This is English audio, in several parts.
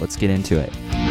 let's get into it.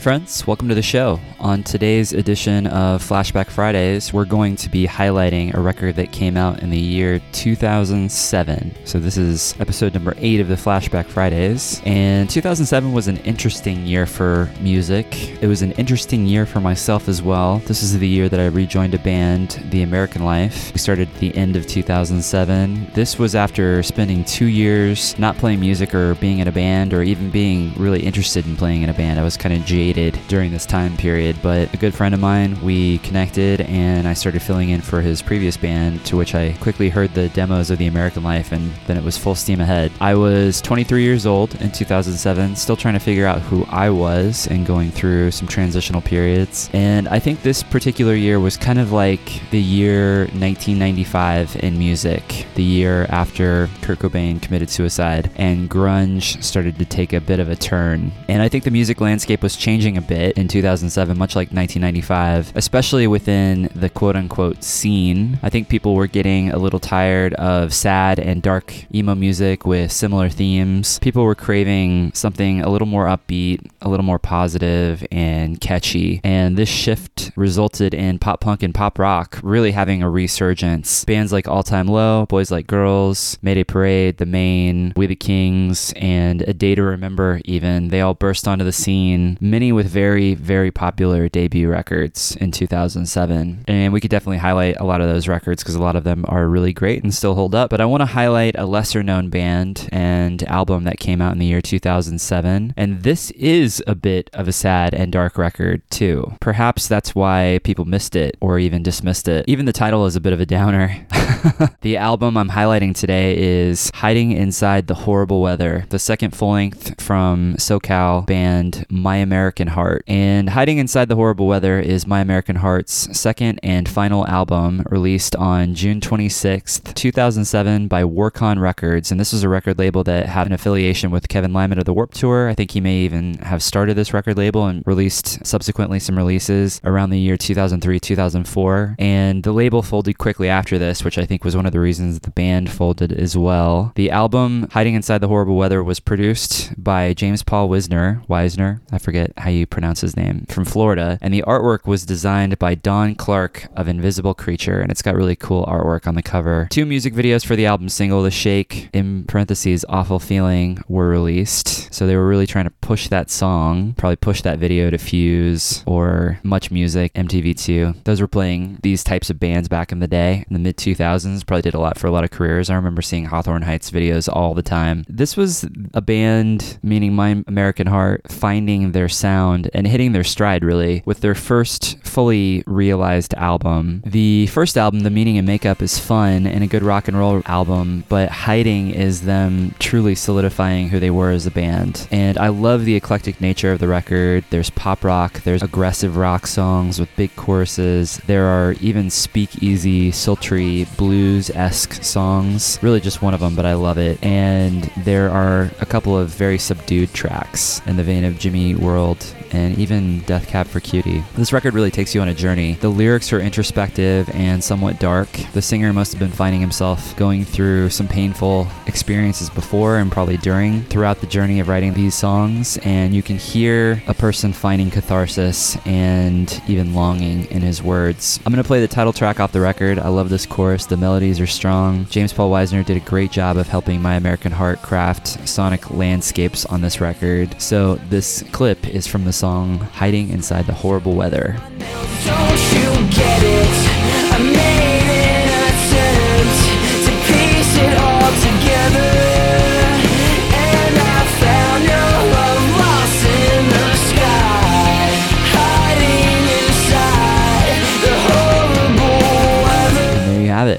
Friends. Welcome to the show. On today's edition of Flashback Fridays, we're going to be highlighting a record that came out in the year 2007. So, this is episode number eight of the Flashback Fridays. And 2007 was an interesting year for music. It was an interesting year for myself as well. This is the year that I rejoined a band, The American Life. We started at the end of 2007. This was after spending two years not playing music or being in a band or even being really interested in playing in a band. I was kind of jaded during this time period, but a good friend of mine, we connected and I started filling in for his previous band, to which I quickly heard the demos of The American Life and then it was full steam ahead. I was 23 years old in 2007, still trying to figure out who I was and going through some transitional periods. And I think this particular year was kind of like the year 1995 in music, the year after Kurt Cobain committed suicide and grunge started to take a bit of a turn. And I think the music landscape was changing changing a bit in 2007, much like 1995, especially within the quote unquote scene. I think people were getting a little tired of sad and dark emo music with similar themes. People were craving something a little more upbeat, a little more positive and catchy. And this shift resulted in pop punk and pop rock really having a resurgence. Bands like All Time Low, Boys Like Girls, Mayday Parade, The Maine, We the Kings, and A Day to Remember, even, they all burst onto the scene. Many with very, very popular debut records in 2007. And we could definitely highlight a lot of those records because a lot of them are really great and still hold up. But I want to highlight a lesser known band and album that came out in the year 2007. And this is a bit of a sad and dark record, too. Perhaps that's why people missed it or even dismissed it. Even the title is a bit of a downer. the album I'm highlighting today is Hiding Inside the Horrible Weather, the second full length from SoCal band My American American Heart. And Hiding Inside the Horrible Weather is My American Heart's second and final album released on June 26th, 2007 by Warcon Records. And this is a record label that had an affiliation with Kevin Lyman of the Warped Tour. I think he may even have started this record label and released subsequently some releases around the year 2003, 2004. And the label folded quickly after this, which I think was one of the reasons the band folded as well. The album Hiding Inside the Horrible Weather was produced by James Paul Wisner, Wisner, I forget how you pronounce his name, from Florida. And the artwork was designed by Don Clark of Invisible Creature, and it's got really cool artwork on the cover. Two music videos for the album single, The Shake, in parentheses, Awful Feeling, were released. So they were really trying to push that song, probably push that video to Fuse or Much Music, MTV2. Those were playing these types of bands back in the day, in the mid 2000s. Probably did a lot for a lot of careers. I remember seeing Hawthorne Heights videos all the time. This was a band, meaning My American Heart, finding their sound and hitting their stride really with their first fully realized album. The first album, The Meaning and Makeup, is fun and a good rock and roll album, but Hiding is them truly solidifying who they were as a band. And I love the eclectic nature of the record. There's pop rock, there's aggressive rock songs with big choruses, there are even speakeasy, sultry, blues esque songs. Really just one of them, but I love it. And there are a couple of very subdued tracks in the vein of Jimmy World and even Death Cab for Cutie. This record really takes you on a journey. The lyrics are introspective and somewhat dark. The singer must have been finding himself going through some painful experiences before and probably during throughout the journey of writing these songs, and you can hear a person finding catharsis and even longing in his words. I'm going to play the title track off the record. I love this chorus. The melodies are strong. James Paul Wisner did a great job of helping My American Heart craft sonic landscapes on this record. So this clip is from the song Hiding Inside the Horrible Weather. Don't you get it?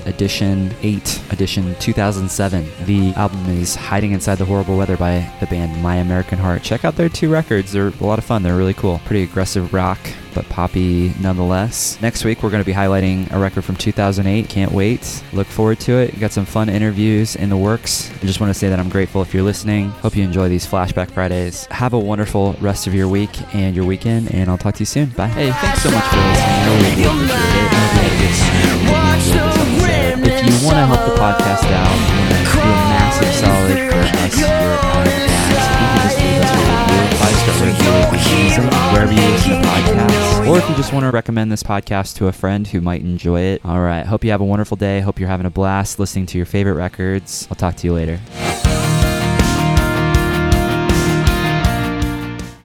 It, edition 8, edition 2007. The album is Hiding Inside the Horrible Weather by the band My American Heart. Check out their two records, they're a lot of fun, they're really cool. Pretty aggressive rock, but poppy nonetheless. Next week, we're going to be highlighting a record from 2008. Can't wait. Look forward to it. Got some fun interviews in the works. I just want to say that I'm grateful if you're listening. Hope you enjoy these Flashback Fridays. Have a wonderful rest of your week and your weekend, and I'll talk to you soon. Bye. Hey, thanks so much for listening. I really appreciate it. Podcast out, do a massive solid for us here at Podcast, you can just leave us a review, five-star review would be amazing, wherever you listen to podcasts. Or if you just want to recommend this podcast to a friend who might enjoy it. All right. Hope you have a wonderful day. Hope you're having a blast listening to your favorite records. I'll talk to you later.